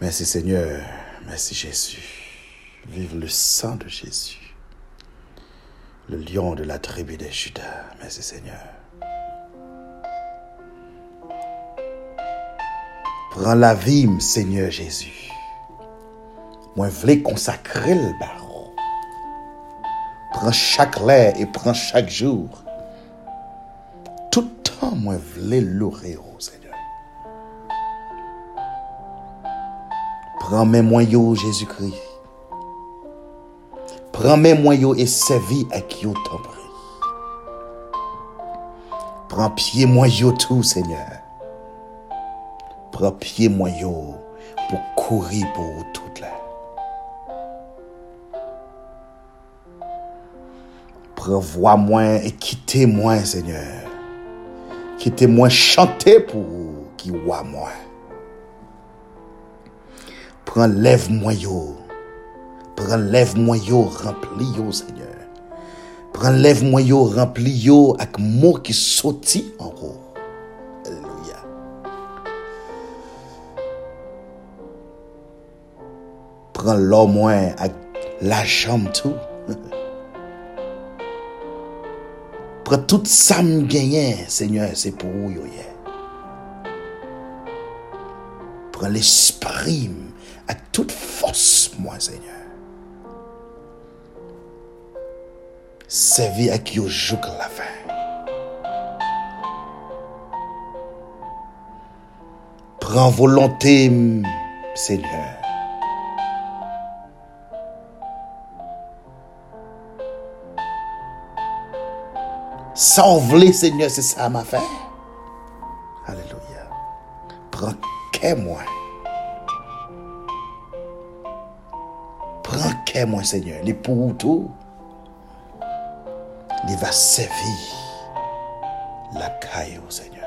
Merci Seigneur. Merci Jésus. Vive le sang de Jésus. Le lion de la tribu des Judas. Merci Seigneur. Prends la vie, Seigneur Jésus. Moi, voulais consacrer le barreau. Prends chaque lait et prends chaque jour. Tout le temps, moi, voulais louer, Prends mes moyens, Jésus-Christ. Prends mes moyens et servis à qui au t'en prie. Prends pied moyens tout, Seigneur. Prends pied moyens pour courir pour toute là. Prends voix moins et quittez moi, Seigneur. Quittez moi chanter pour qui voit moi. Pren lev mwen yo. Pren lev mwen yo, rempli yo, Seigneur. Pren lev mwen yo, rempli yo ak mou ki soti an ro. Alleluia. Pren lò mwen ak la jom tou. Pren tout sa m genyen, Seigneur, se pou yo ye. Pren l'esprim à toute force, moi, Seigneur. Servis à qui au jour la fin. Prends volonté, Seigneur. Sans voler, Seigneur, c'est ça ma fait. Alléluia. Prends qu'est moi. Qu'est moi, Seigneur. Les pour tout. Il va servir la caille au Seigneur.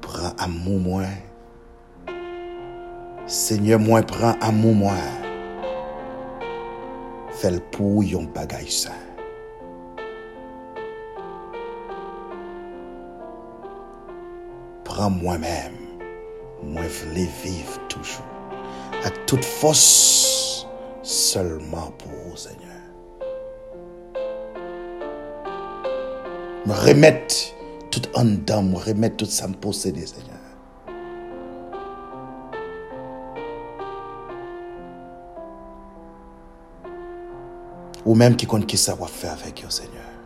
Prends amour moi. Seigneur, prends amour moi. Fais le pour yon bagay ça. Prends moi-même. Moi, voulais vivre toujours. À toute force, seulement pour vous, Seigneur. Me remettre tout en dedans, me remettre tout ça me posséder, Seigneur. Ou même qui compte qui savoir faire avec vous, Seigneur.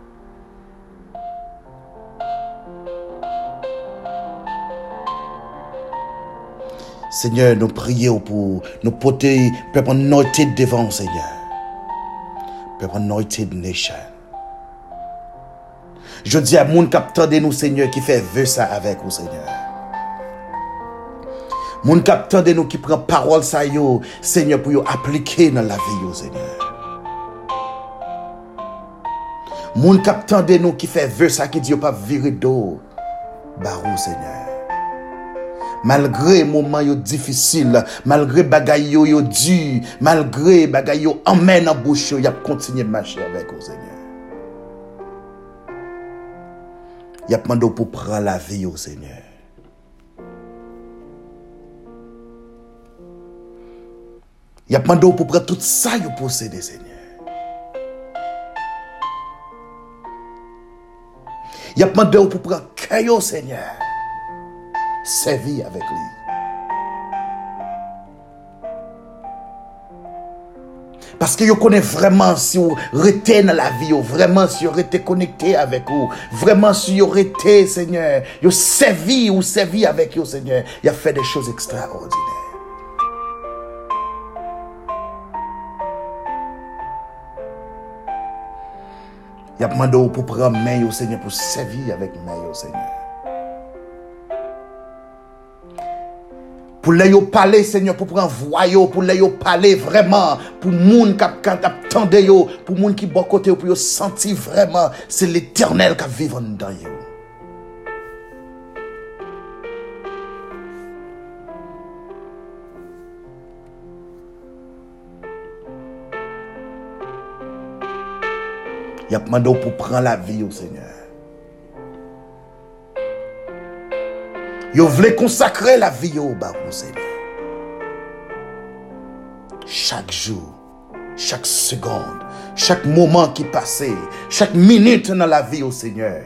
Seigneur, nous prions pour nous porter, peuple anointed devant, Seigneur. Peuple anointed nation. Je dis à mon capteur de nous, Seigneur, qui fait vœu ça avec vous, Seigneur. Mon capteur de nous qui prend parole ça, Seigneur, pour yo appliquer dans la vie, yo, Seigneur. Mon capteur de nous qui fait vœu ça, qui dit pas virer d'eau. Barou, Seigneur. Malgré moment yo difficile, malgré bagay yo yo dur, malgré bagay yo emmène en bouche, yo, y a continué de marcher avec vous, Seigneur. Y a demandé pour prendre la vie au Seigneur. Y a demandé pour prendre tout ça yo possédé, Seigneur. Y a demandé pour prendre caillou, Seigneur. Servi avec lui. Parce que vous connaissez vraiment si vous dans la vie, vraiment si vous restez connecté avec vous, vraiment si vous restez, Seigneur, vous servi ou servi avec vous, Seigneur, il a fait des choses extraordinaires. Il a demandé pour prendre main au Seigneur, pour servir avec main au Seigneur. Pour les parler, Seigneur, pour prendre voix, pour les parler vraiment, pour moun qui attendent yo, pour moun qui bon côté, pour yo sentir vraiment, c'est l'éternel qui vit dans yo. Il a demandé pour prendre la vie au Seigneur. Yo voulez consacrer la vie au bas, Seigneur. Chaque jour, chaque seconde, chaque moment qui passait, chaque minute dans la vie au Seigneur.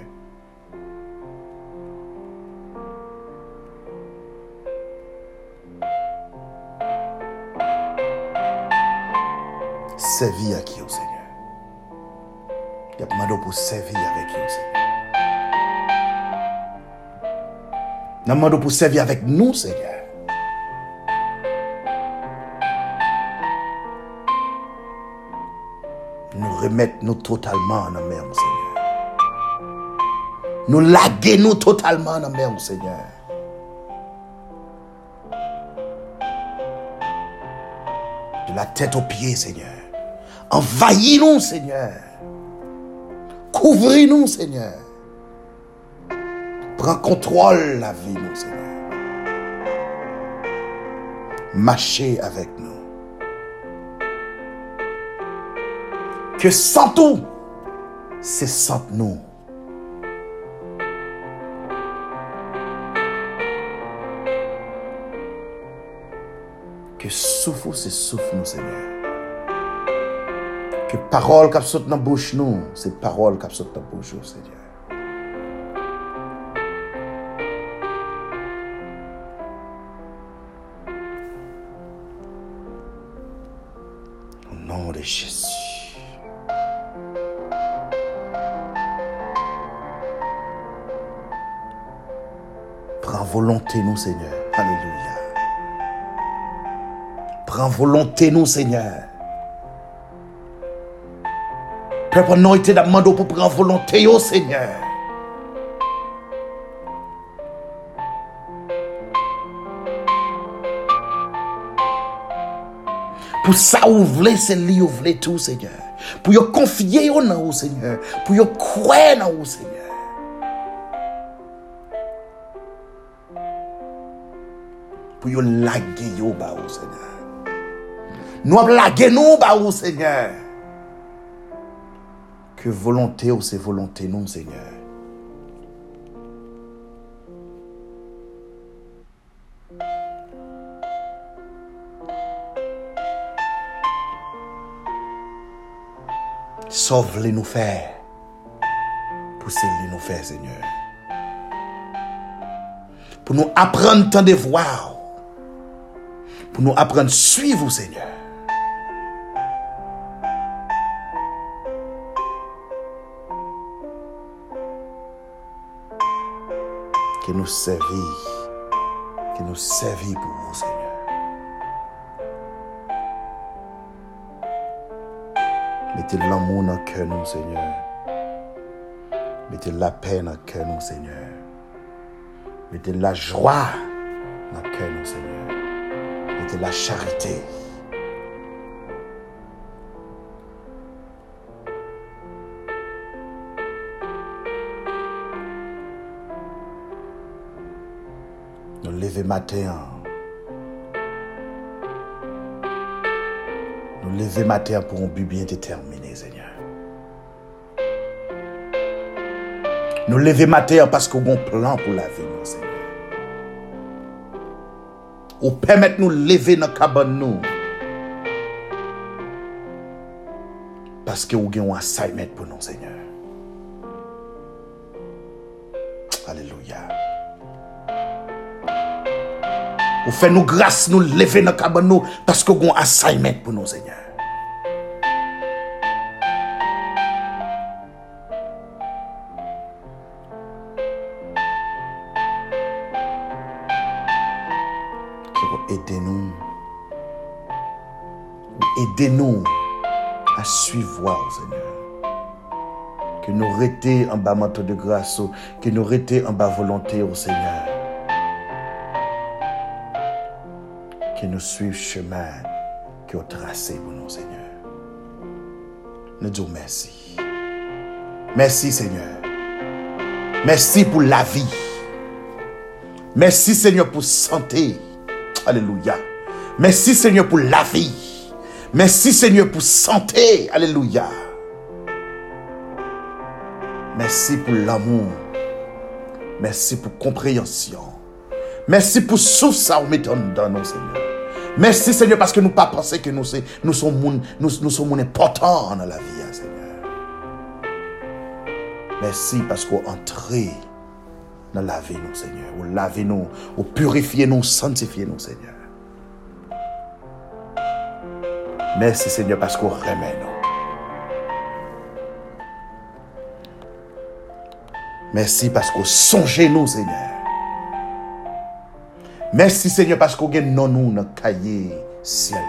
Servir à qui au Seigneur? Il a demandé pour servir avec qui au Seigneur. Il demandé pour servir avec nous, Seigneur. Nous remettre nous totalement en mer, Seigneur. Nous laguer nous totalement en mer, Seigneur. De la tête aux pieds, Seigneur. Envahis-nous, Seigneur. Couvris-nous, Seigneur. Prends contrôle la vie, nous, Seigneur. Marchez avec nous. Que sans tout, c'est sans nous. Que souffle, c'est souffle nous, Seigneur. Que parole qui saute dans la bouche nous, c'est parole qui saute dans la bouche nous, Seigneur. Prends volonté nous, Seigneur. Alléluia. Prends volonté nous, Seigneur. Peuple non été pour prendre volonté au Seigneur. Pour ça, vous voulez, c'est lui, vous tout, Seigneur. Pour vous confier au Seigneur. Pour vous croire dans vous, Pour vous laguer au bas, Seigneur. Nous avons lagué nous, bas, Seigneur. Que volonté ou c'est volonté, non, Seigneur. Sauve-les nous faire. Poussez-les nous faire, Seigneur. Pour nous apprendre tant de voir. Nous apprendre à suivre, Seigneur. Que nous servir. Que nous servir pour vous, Seigneur. Mettez l'amour dans le cœur, nous, Seigneur. Mettez la paix dans le cœur, nous, Seigneur. Mettez la joie dans le cœur, nous, Seigneur. Mettez la charité. Nous lever matin. Nous lever matin pour un but bien déterminé, Seigneur. Nous lever matin parce qu'on a un plan pour la vie, Ou permettre nous lever dans cabane, nous. Parce que vous avez un assignment pour nous, Seigneur. Alléluia. Ou fait nous grâce, nous lever dans la cabane, parce que vous avez un assignment pour nous, Seigneur. Aidez-nous à suivre, Seigneur. Que nous rester en bas manteau de grâce, que nous rester en bas volonté au Seigneur. Que nous suivons le chemin que vous tracé pour nous, Seigneur. Nous disons merci. Merci, Seigneur. Merci pour la vie. Merci, Seigneur, pour santé. Alléluia. Merci, Seigneur, pour la vie. Merci, Seigneur, pour santé. Alléluia. Merci pour l'amour. Merci pour compréhension. Merci pour souffle ça, dans nous, Seigneur. Merci, Seigneur, parce que nous pas pensé que nous, nous sommes nous, sommes importants dans la vie, hein, Seigneur. Merci parce qu'on entré dans la vie, nous, Seigneur. Vous lavez nous, vous purifiez nous, sanctifiez nous, Seigneur. Merci, Seigneur, parce qu'on remet nous. Merci parce qu'on songe nous, Seigneur. Merci, Seigneur, parce qu'on gagne non nous dans cahier ciel.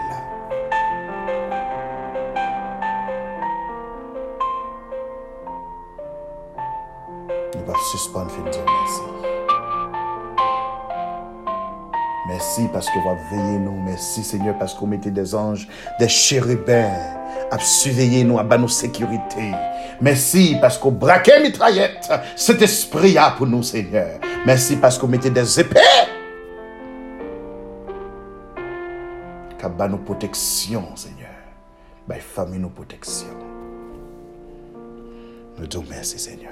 Nous allons suspendre, dire merci. Merci parce que vous veillez nous. Merci, Seigneur, parce qu'on mettait des anges, des chérubins à surveiller nous, à bas nos sécurité. Merci parce qu'on braquait mitraillette. Cet esprit a pour nous, Seigneur. Merci parce qu'on mettait des épées Qu'à nos protection, Seigneur. Bah, famille nos protection. Nous disons merci, Seigneur.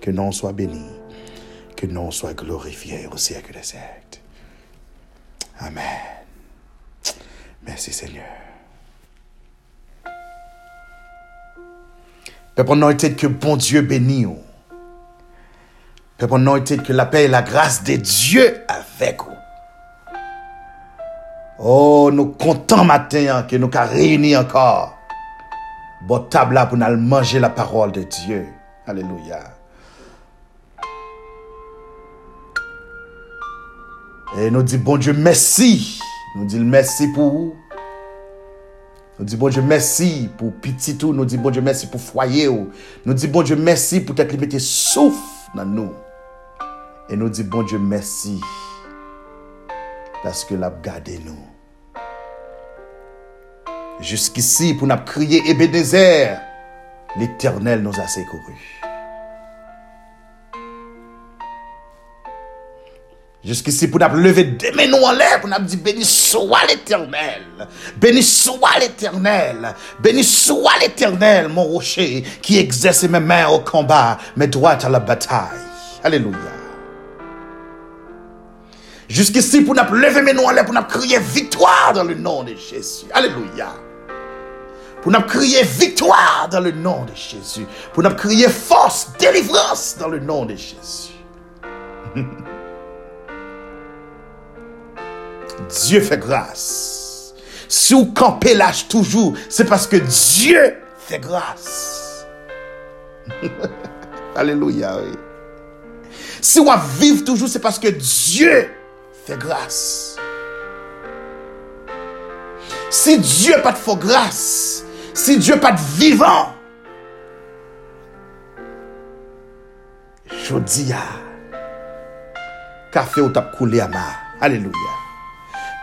Que non soit béni. Que non soit glorifié au siècle des siècles. Amen. Merci, Seigneur. Peuple anointed que bon Dieu bénit. Peuple anointed que la paix et la grâce de Dieu avec vous. Oh, nous comptons matin que nous avons réunis encore. Bon table pour nous manger la parole de Dieu. Alléluia. E nou di bon Diyo mersi. Nou di mersi pou ou. Nou di bon Diyo mersi pou pitit ou. Nou di bon Diyo mersi pou fwaye ou. Nou di bon Diyo mersi pou tet li mette souf nan nou. E nou di bon Diyo mersi. Paske l ap gade nou. Jusk'isi pou n ap kriye Ebenezer. L'Eternel nou a sekouru. Jusqu'ici, pour nous lever des mains en l'air, pour nous dire béni soit l'Éternel, béni soit l'Éternel, béni soit l'Éternel, mon rocher, qui exerce mes mains au combat, mes droits à la bataille. Alléluia. Jusqu'ici, pour nous lever mes mains en l'air, pour nous crier victoire dans le nom de Jésus. Alléluia pour nous crier victoire dans le nom de Jésus, pour nous crier force, délivrance dans le nom de Jésus. Dieu fait grâce. Si vous campez l'âge toujours, c'est parce que Dieu fait grâce. Alléluia. Si vous vivez toujours, c'est parce que Dieu fait grâce. Si Dieu pas de faux grâce, si Dieu pas de vivant, je dis café ou tap coulé à ma. Alléluia.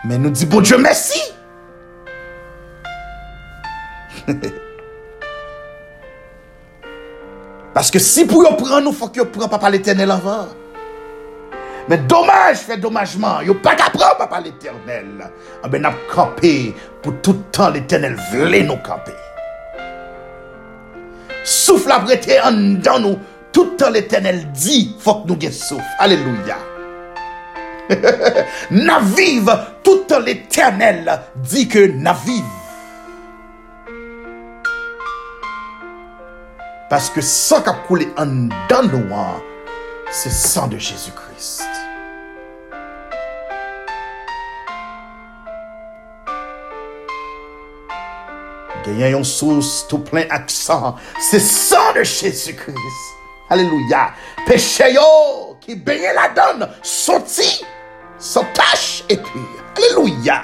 Men nou di bon Diyo mersi. Paske si pou yo pran nou, fok yo pran papa l'Eternel anvan. Men domaj fè domajman, yo pa ka pran papa l'Eternel. Ah Anbe nap kampe pou toutan l'Eternel vle nou kampe. Souf la brete an dan nou, toutan l'Eternel di fok nou gen souf. Aleluya. faut que nous ayons souffle. Alléluia. n'a vive, tout l'éternel dit que n'a vive. Parce que sang qui a coulé en dans c'est sang de Jésus-Christ. A une source tout plein accent. C'est sang de Jésus-Christ. Alléluia. Péché qui baigne la donne, sorti, sans tache et pur. Alléluia.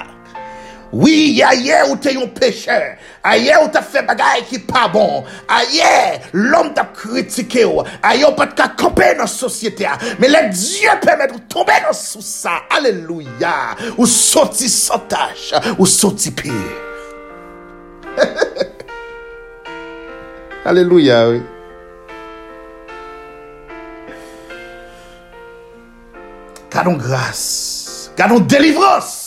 Oui, ailleurs où t'es un pécheur, ailleurs où t'as fait bagaille qui pas bon, ailleurs l'homme t'a critiqué, ailleurs pas de camper dans la société, mais le Dieu permet de tomber dans sous ça, alléluia, ou sorti sans tâche, ou sorti pire. Alléluia, oui. Gardons grâce. Gardons délivrance.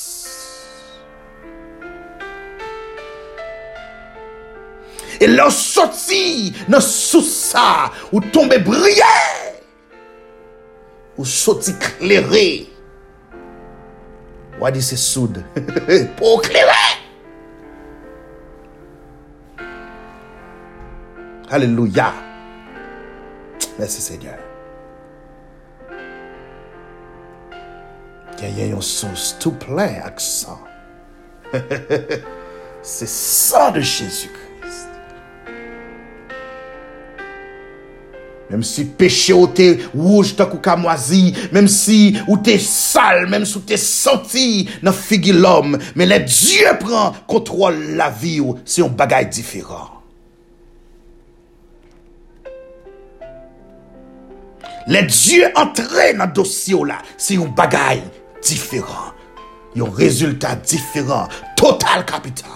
Et leur sorti dans sous ça, ou tomber briller ou sorti clairé. Ou dit c'est soude. Pour éclairer. Alléluia. Merci Seigneur. genyen yon sous tout plen ak san. Se san de Jésus-Christ. Mem si peche ou te wouj tak ou kamwazi, mem si ou te sal, mem si ou te santi nan figi l'om, men le Diyo pran kontrol la vi ou se yon bagay diferan. Le Diyo entre nan dosyo la, se yon bagay diferan. Différent. Un résultat différent, total capital.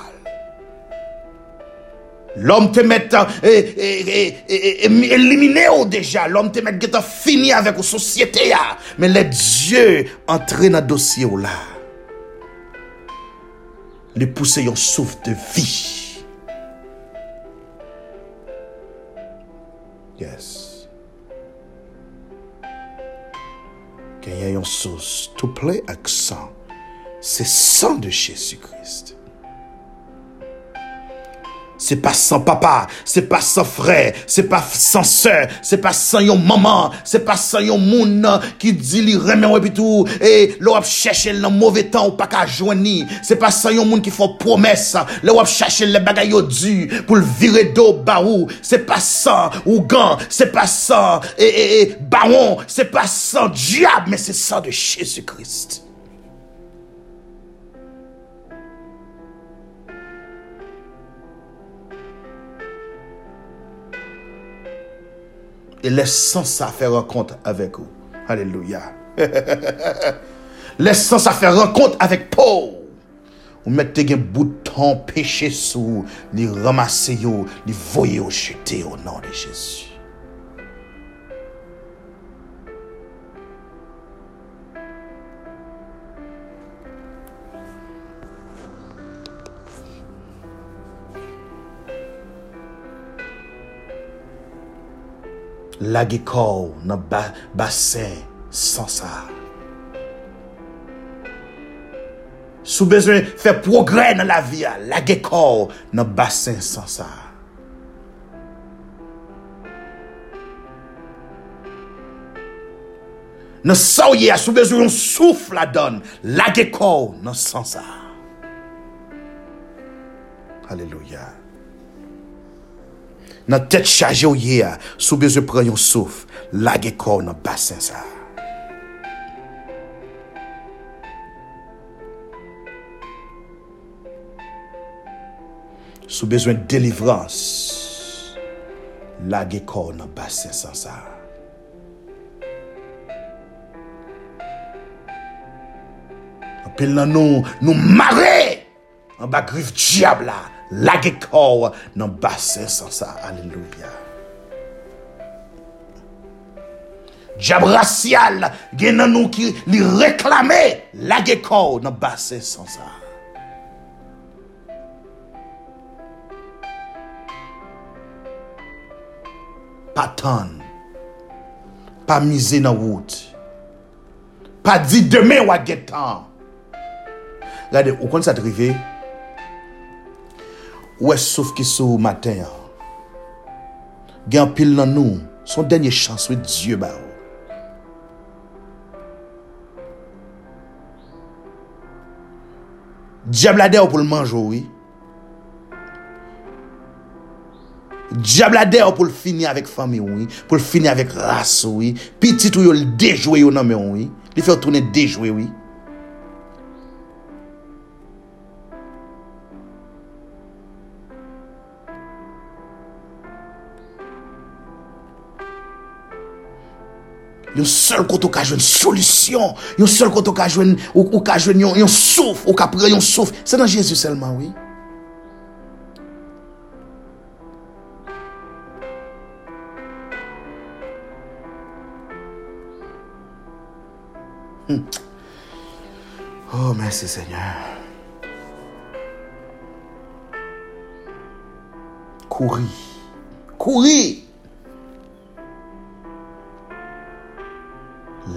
L'homme te met éliminé déjà. L'homme te met fini avec la société. Mais les dieux entrés dans le dossier là. Les pousser un souffle de vie. Yes. Qu'il y sauce tout plein sang. C'est sang Se pa san papa, se pa san frey, se pa san se, se pa san yon maman, se pa san yon moun ki di li remen wè bitou, e lè wap chèche lè mwove tan ou pa ka jweni, se pa san yon moun ki fò promes, lè wap chèche lè bagay yo di pou l'vire do barou, se pa san ougan, se pa san e, e, e, baron, se pa san diab, men se san de Jésus Christ. Et laissons ça faire rencontre avec vous. Alléluia. laissons ça faire rencontre avec Paul. Vous mettez un bouton péché sous, les ramasser, les voyer au jeter au nom de Jésus. lage kor nan ba, basen sansa. Sou bezwen fè progrè nan la viya, lage kor nan basen sansa. Nan sa ou ye a sou bezwen yon souf la don, lage kor nan sansa. Aleluya. nan tèt chaje ou ye a, sou ze pran yon souf, lage kor nan basen sa. Sou bezwen delivrans, lage kor nan basen san sa. Apil nan nou, nou mare, an ba grif diabla, lage kor nan basè san sa. Aleluya. Diyab rasyal gen nan nou ki li reklame lage kor nan basè san sa. Pa tan, pa mize nan wout, pa di demen wak getan. Gade, ou kon sa trive, Ouè souf ki sou maten ya. Gen pil nan nou. Son denye chans wè Diyo ba ou. Diablade ou pou l'manjou wè. Diablade ou pou l'fini avèk fami wè. Pou l'fini avèk ras wè. Pitit wè ou l'dejwe yo nan mè wè. Li fè ou toune dejwe wè. Yon seul koto ka jwen solusyon. Yon seul koto ka jwen, ou ka jwen yon souf, ou ka pre yon souf. Se nan Jezu selman, oui. Hmm. Oh, mersi, Seigneur. Kouri. Kouri.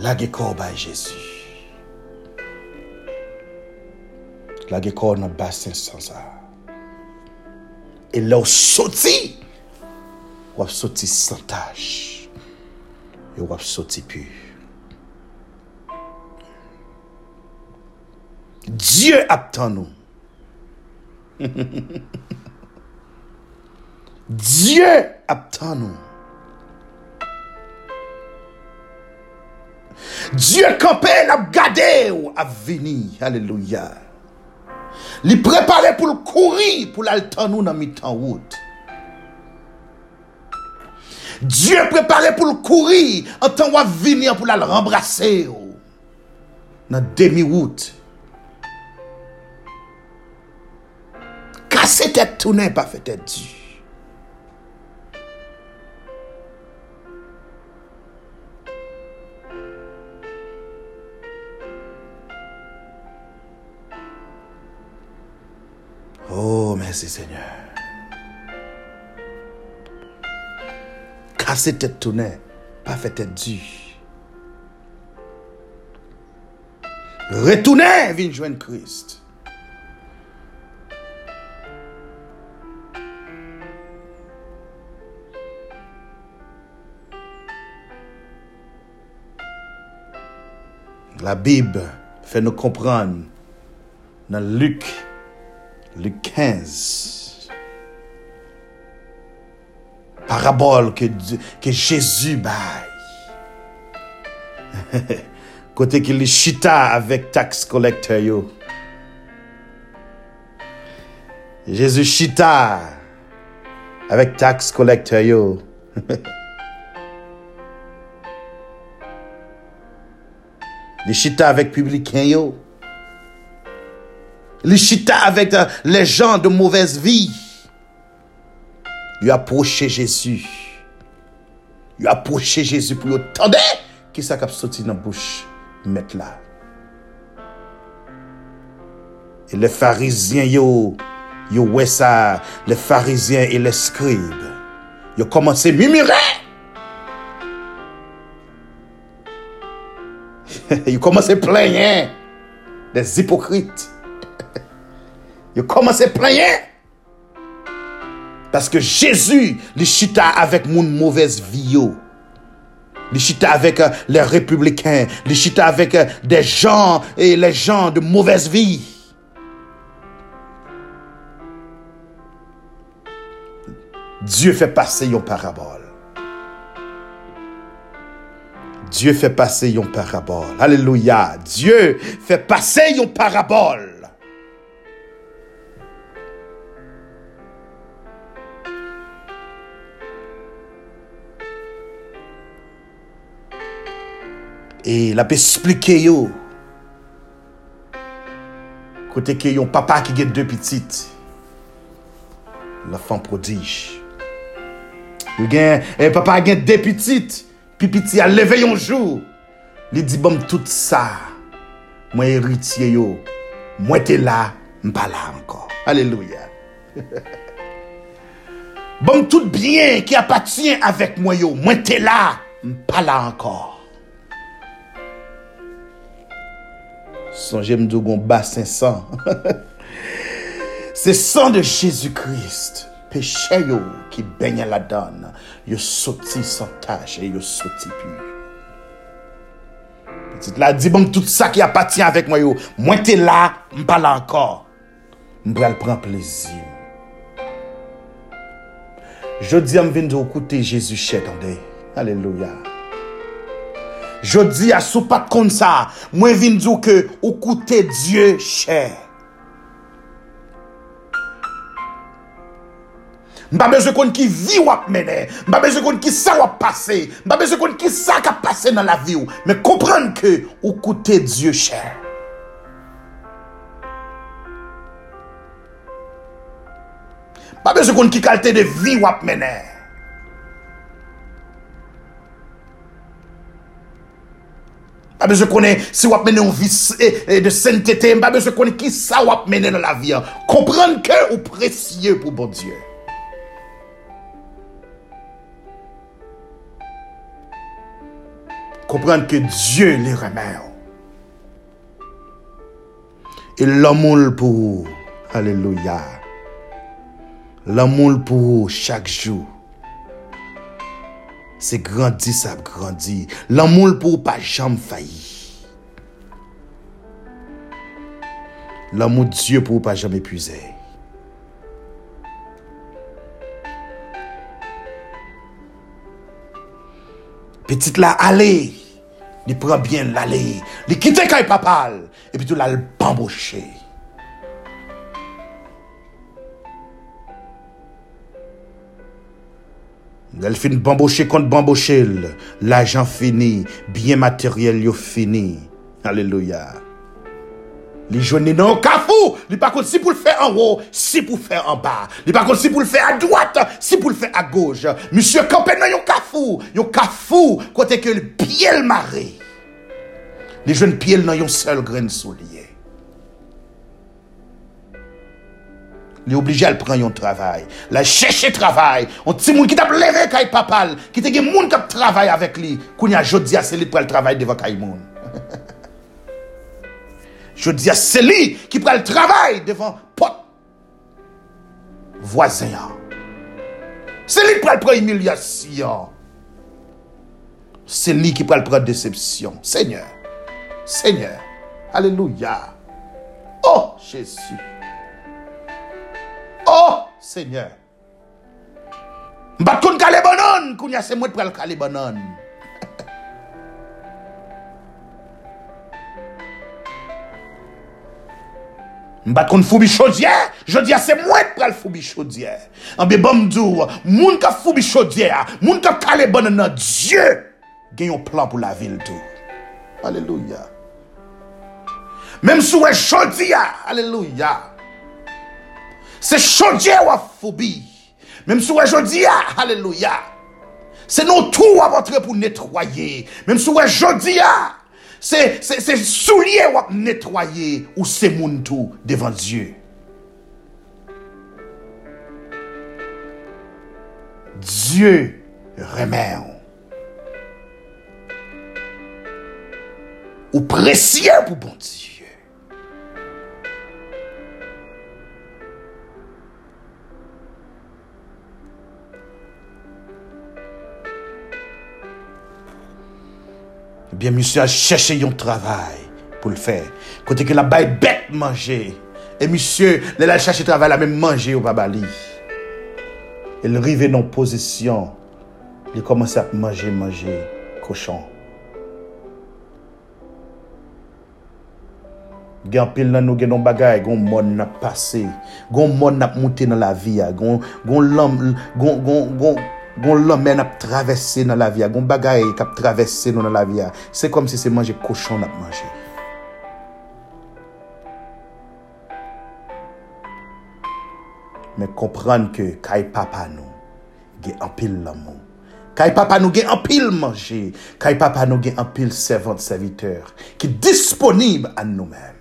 lage kor bay Jezu. Lage kor nan basen san sa. E la ou soti, wap soti santaj. E wap soti pu. Diyo ap tan nou. Diyo ap tan nou. Diyo kampe nap gade ou avveni. Aleluya. Li prepare pou l kouri pou l al tan nou nan mi tan wout. Diyo prepare pou l kouri an tan wap vini an pou l al rembrase ou. Nan demi wout. Kase tet tounen pa fete Diyo. Mersi seigneur. Kase tet tounen pa fete di. Retounen vin jwen Christ. La Bib fè nou kompran nan Luke, Luke 15. Parabol ke, ke Jezu bay. Kote ki li chita avèk tax kolektor yo. Jezu chita avèk tax kolektor yo. li chita avèk publiken yo. Li chita avèk le jan de mouvez vi. Yo aproche Jezu. Yo aproche Jezu pou yo tande ki sa kap soti nan bouch met la. E le farizyen yo, yo wè sa, le farizyen e le skrib. Yo komanse mimire. Yo komanse plenye Des hipokrite Yo komanse plenye Paske Jezu Li chita avek moun mouvez viyo Li chita avek Le republiken Li chita avek de jan E le jan de mouvez vi Diyo fe pase yon parabol Diyo fè pase yon parabol. Aleluya. Diyo fè pase yon parabol. E la pe splike yo. Kote ke yon papa ki gen de pitit. La fan prodij. Yon gen, e papa gen de pitit. Pi piti a leve yon jou. Li di bom tout sa. Mwen eritye yo. Mwen te la, mpa la anko. Aleluya. bom tout bien ki apatien avek mwen yo. Mwen te la, mpa la ankon. Son jem dougon basen san. Se san de Jezu Christ. Peche yo ki benye la dan. Yo soti san tache. Yo soti pi. Petit la di bon tout sa ki apatien avek mwen yo. Mwen te la, mpa la ankor. Mwen pral pran plezi. Jodi am vin do koute Jezu chet an dey. Aleluya. Jodi a sou pat kon sa, mwen vin do ke koute Diyo chet. Mba beze kon ki vi wap mene, mba beze kon ki sa wap pase, mba beze kon ki sa ka pase nan la vi ou, me kompran ke ou koute Diyo chè. Mba kon ki kalte de vi wap mene. Mba beze kon si wap mene ou vi de sentete, mba beze kon ki sa wap mene nan la vi ou, kompran ke ou presye pou bon Diyo. Komprende ke Diyo li remè ou. Et l'amour pour vous. Alléluia. L'amour pour vous chaque jour. Se grandi sa grandi. Lan moun pou pa jam fayi. Lan moun Diyo pou pa jam epuize. Petit la ale. Li pran bien lale. Li kite kay papal. E pi tou la l bamboche. Elle fin bamboucher contre bamboucher. L'argent fini. Bien matériel yo fini. Alléluia. Les jeunes non kafou, li pas contre si pour le faire en haut, si pour le faire en bas. Li pas si pour le faire à droite, si pour le faire à gauche. Monsieur campé non yon kafou, yon kafou côté que le pied le maré. Les jeunes pieds non yon seul grain Li obligé à prendre yon travail, la chercher travail. On petit moun qui t'a levé kay papal, qui te gen moun qui travaille avec lui. Kounya jodi a c'est lui pour le travail devant kay moun. Je dis à celui qui prend le travail devant pote voisin. Qui prend le prendre humiliation. C'est lui qui prend le prendre déception. Seigneur. Seigneur. Alléluia. Oh Jésus. Oh Seigneur. Mbat kon kale moi qui prend le kale banon. Mbat kon foubi dis c'est moi qui pral foubi chaudière. En bien bon m'dou, moun ka foubi chaudière, moun ka kale bon nan Dieu, gen yon plan pour la ville tout. Alléluia. Même Se chodye wap fobi. Mem sou wè jodi ya, haleluya. Se nou tou wap antre pou netroye. Mem sou wè jodi ya. Se, se, se souliye wap netroye ou se moun tou devan Diyo. Diyo remè ou. Ou presye pou bon Diyo. Bien, monsieur a cherché un travail pour le faire. Côté que la baille bête manger. Et monsieur, il a cherché travail, la même manger au babali. Il arrive dans position. Il commence à manger, manger, cochon. Gen pile nan nou la Gon lomè nap travesse nan la viya, gon bagay kap travesse nou nan la viya. Se kom si se manje koshon nap manje. Men kompran ke kay papa nou gen anpil l'amou. Kay papa nou gen anpil manje. Kay papa nou gen anpil servant serviteur ki disponib an nou men.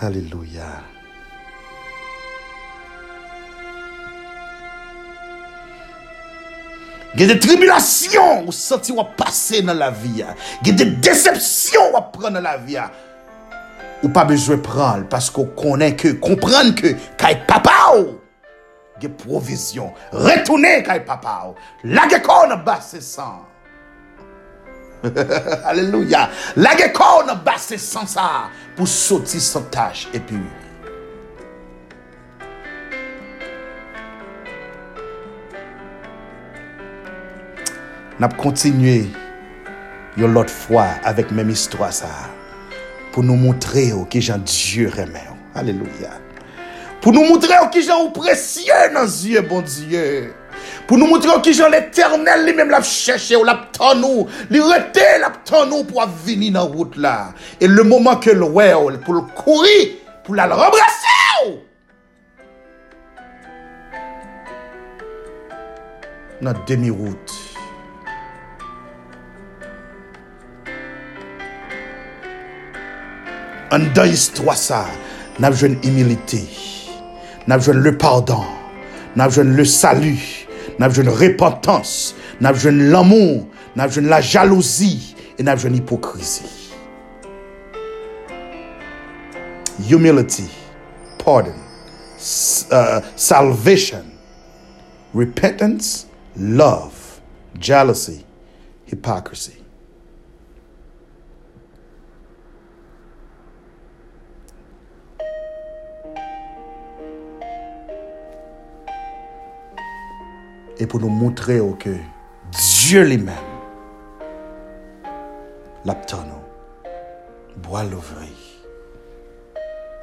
Hallelujah. Gen de tribulasyon ou senti wap pase nan la viya. Gen de decepsyon wap pran nan la viya. Ou pa bejwe pran l, pasko konen ke, kompran ke, kay papa ou, gen provizyon. Retounen kay papa ou. Lage kon basse san. Aleluya. Lage kon basse san sa, pou soti san taj epi ou. nap kontinye yon lot fwa avèk mèm histwa sa. Pou nou moutre yo ki jan Diyo remè yo. Aleluya. Pou nou moutre yo ki jan ou presye nan zye bon Diyo. Pou nou moutre yo ki jan l'Eternel li mèm lap chèche ou lap tan nou. Li rete lap tan nou pou ap vini nan wout la. E le mouman ke l'ouè yo pou l'kouri pou la l'embrase yo. Nan demi wout. An dan histwa sa, nan jwen imilite, nan jwen le pardon, nan jwen le salu, nan jwen repentans, nan jwen l'amou, nan jwen la jalousi, e nan jwen hipokrizi. Humility, pardon, uh, salvation, repentance, love, jealousy, hypocrisy. Et pour nous montrer que Dieu lui-même, l'abtonneau, boit l'ouvrir.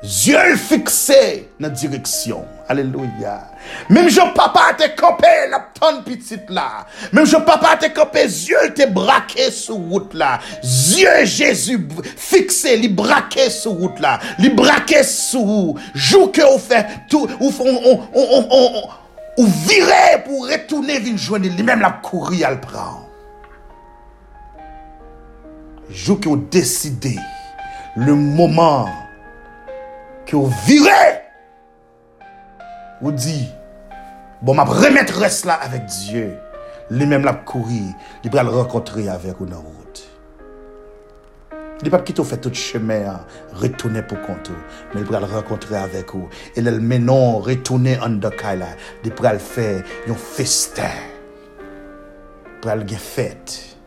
Dieu le fixé dans la direction. Alléluia. Même je papa te campé la tonne petite là. Même je papa te campé Dieu te braqué sur route là. Dieu Jésus fixé, li braqué sur route là. Li braqué sur jour que on fait tout on on on on, on, virer pour retourner vinn joindre lui-même la courir à le prendre. Jour que on décidé le moment que vous virez, vous dit, bon, ma remettre là avec Dieu. Lui-même l'a courir, il va le rencontrer avec route. Il pas quitter fait tout chemin, hein, retourner pour compte, mais il va le rencontrer avec vous. Et le maintenant retourner en là, il va le faire un festin. Il va le fête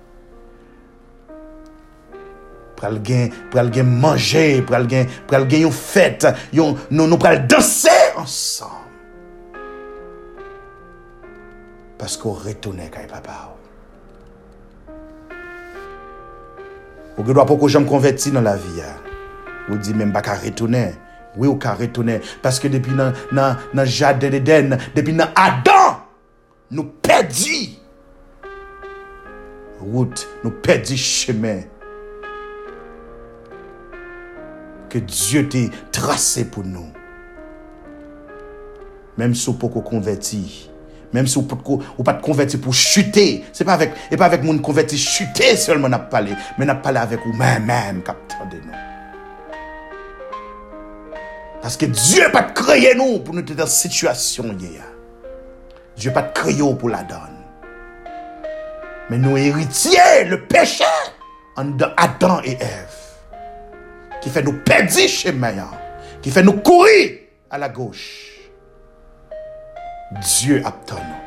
pral gen, pral gen manje, pral gen, pral gen yon fête, yon, nous, nous pral qu'on retourne quand papa. Ou ne doit pas que je me convertis dans la vie. Hein. Ou dit même pas qu'à retourner. Oui, ou qu'à retourner. Parce que depuis dans jardin d'Éden, depuis dans Adam, nous perdis route, nous perdis chemin. que Dieu t'a tracé pour nous. Même si vous ne pas converti, même si vous ne pas converti pour chuter, c'est pas avec, et pas avec mon converti chuter seulement n'a parlé, mais n'a parlé avec vous même, de nous. Parce que Dieu pas créé nous pour nous être dans cette situation. Dieu pas créé pour la donne. Mais nous héritiers, le péché, en Adam et Ève qui fait nous perdre chemin, qui fait nous courir à la gauche. Diyo ap tan nou.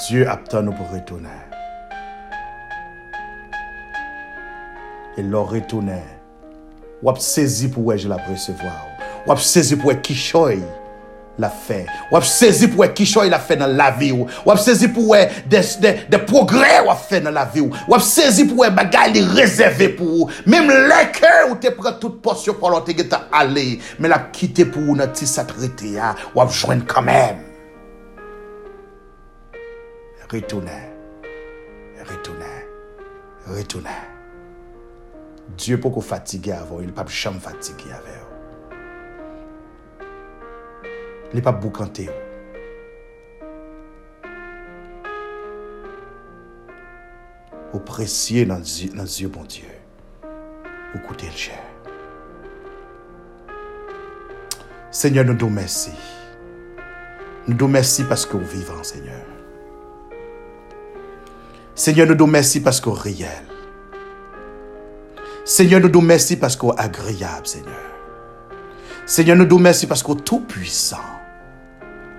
Diyo ap tan nou pou retounen. E lor retounen. Wap sezi pou wej la presevoa ou. Wap sezi pou e kishoy. La fait. Ou saisi pour qui il a fait dans la vie ou. Ou saisi pour des, des, des progrès ou fait dans la vie ou. Ou saisi pour bagaille réservé pour vous. Même les cœurs où tu prends toute portion pour l'autre qui aller, mais la quitter pour une petite satrité ou joindre quand même. Retournez. Retournez. Retournez. Dieu peut qu'on fatigue avant, il ne peut pas jamais fatiguer n'est pas boucanté. Au précieux dans les yeux, bon Dieu. Au coûter le cher. Seigneur, nous nous merci. Nous nous merci parce que vous vivons, Seigneur. Seigneur, nous nous merci parce que réel. Seigneur, nous nous merci parce que agréable, Seigneur. Seigneur, nous nous merci parce que tout puissant.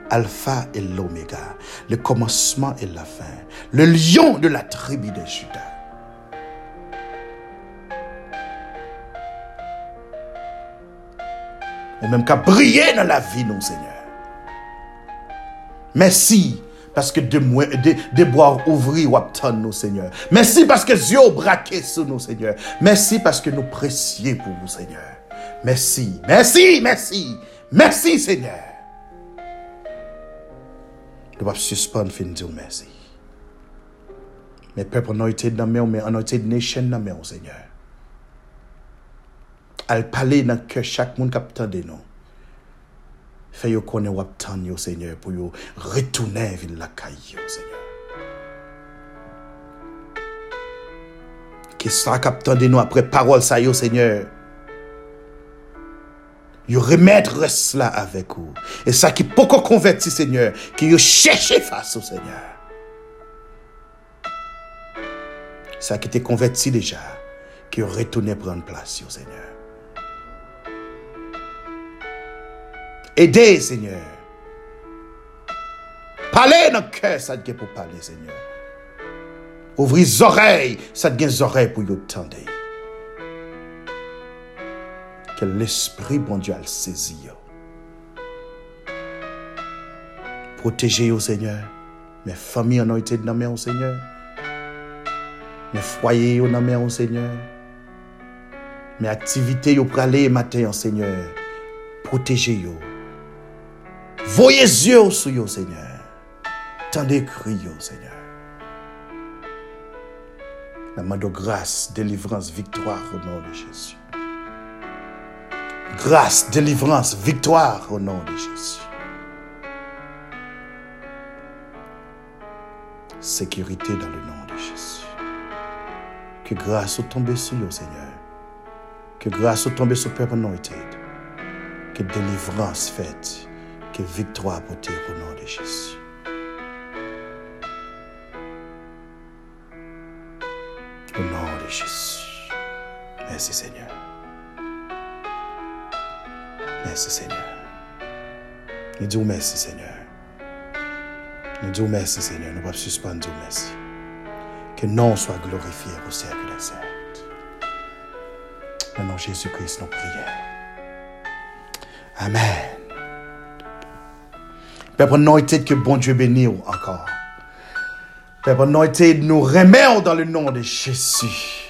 Alpha et l'Oméga, le commencement et la fin, le lion de la tribu de Judas. Ou même qu'à briller dans la vie, non, Seigneur. Merci parce que de, de, de boire ouvrir ou nous, Seigneur. Merci parce que Dieu braqué sur nous, Seigneur. Merci parce que nous précieux pour vous, Seigneur. Merci, merci, merci, merci, Seigneur. nou pap suspon fin di ou mersi. Me pep anoyted nan mè ou, me anoyted nation nan mè ou, Seigneur. Al pale nan ke chak moun kap tande nou. Fè yo konen wap tan yo, Seigneur, pou yo retounen vin lakay yo, Seigneur. Ki sa kap tande nou apre parol sa yo, Seigneur. Yo remettre cela avec vous. Et ça qui peut convertir, Seigneur, qui yo cherche face au Seigneur. Ça qui était converti déjà, qui retourné prendre place, yo, Seigneur. Aidez, Seigneur. Parlez dans le cœur, ça te pour parler, Seigneur. Ouvrez les oreilles, ça te les oreilles pour y entendre. Que l'Esprit, bon Dieu, a le saisi. Protégez, au Seigneur. Mes familles ont été dans au Seigneur. Mes foyers ont dans au Seigneur. Mes activités ont pralé matin, Seigneur. Protégez-yo. Voyez yeux sur yo, Seigneur. Tendez cri, Seigneur. La main de grâce, délivrance, victoire au nom de Jésus. Grâce, délivrance, victoire au nom de Jésus. Sécurité dans le nom de Jésus. Que grâce soit tombée sur nous, Seigneur. Que grâce soit tombée sur Père Anointed. Que délivrance faite. Que victoire portée au nom de Jésus. Au nom de Jésus. Merci Seigneur. Merci Seigneur. Nous disons merci Seigneur. Nous disons merci Seigneur. Nous ne suspendre merci. Que nom soit glorifié au cercle des saints. Au nom de Jésus-Christ, nous prions. Amen. Père, anointed que bon Dieu bénisse encore. Père, anointed, nous remettons dans le nom de Jésus.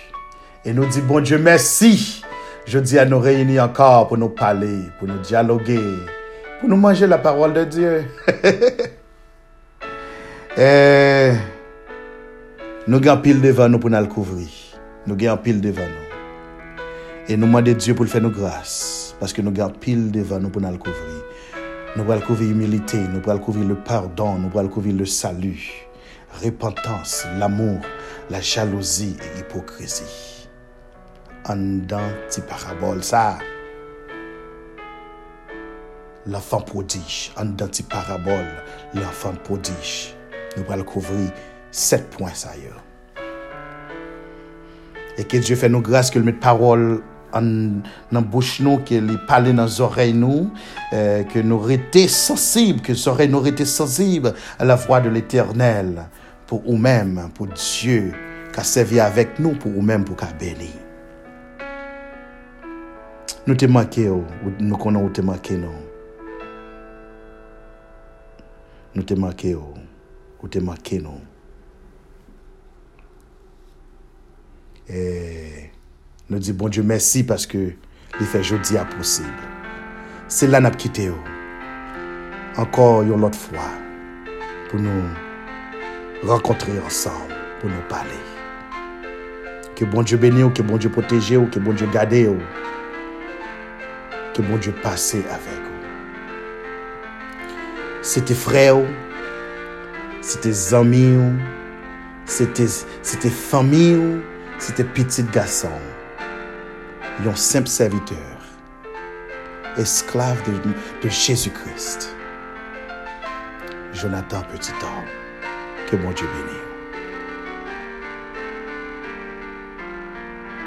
Et nous disons, bon Dieu, merci. Je dis à nous réunir encore pour nous parler, pour nous dialoguer, pour nous manger la parole de Dieu. Et nous avons pile devant nous pour nous couvrir. Nous avons pile devant nous. Et nous demandons Dieu pour le faire nous grâce. Parce que nous avons pile devant nous pour nous couvrir. Nous allons couvrir l'humilité, nous allons couvrir le pardon, nous allons couvrir le salut, repentance, l'amour, la jalousie et l'hypocrisie. En dans ces paraboles, ça, l'enfant prodige, en dans ces paraboles, l'enfant prodige. Nous allons couvrir sept points ça Et que Dieu fait nous grâce que le mette parole en dans bouche nous que les parler dans les oreilles nous euh, que nous restions sensibles que les oreilles nous restent sensibles à la voix de l'Éternel pour nous-mêmes pour Dieu qui a servi avec nous pour nous-mêmes pour qu'a béni nous te manqué nous connaissons te manqué nous nous te manqué ou te manqué nous et nous disons bon Dieu merci parce que il fait jeudi à possible. C'est là nous quitté encore une autre fois pour nous rencontrer ensemble, pour nous parler. Que bon Dieu bénisse, que bon Dieu protège, que bon Dieu garde, que bon Dieu passe avec vous. C'était frère, c'était amis, c'était famille, c'était petit garçon un simple serviteur, esclave de, Jésus-Christ. Jonathan Petit homme, que mon Dieu bénisse.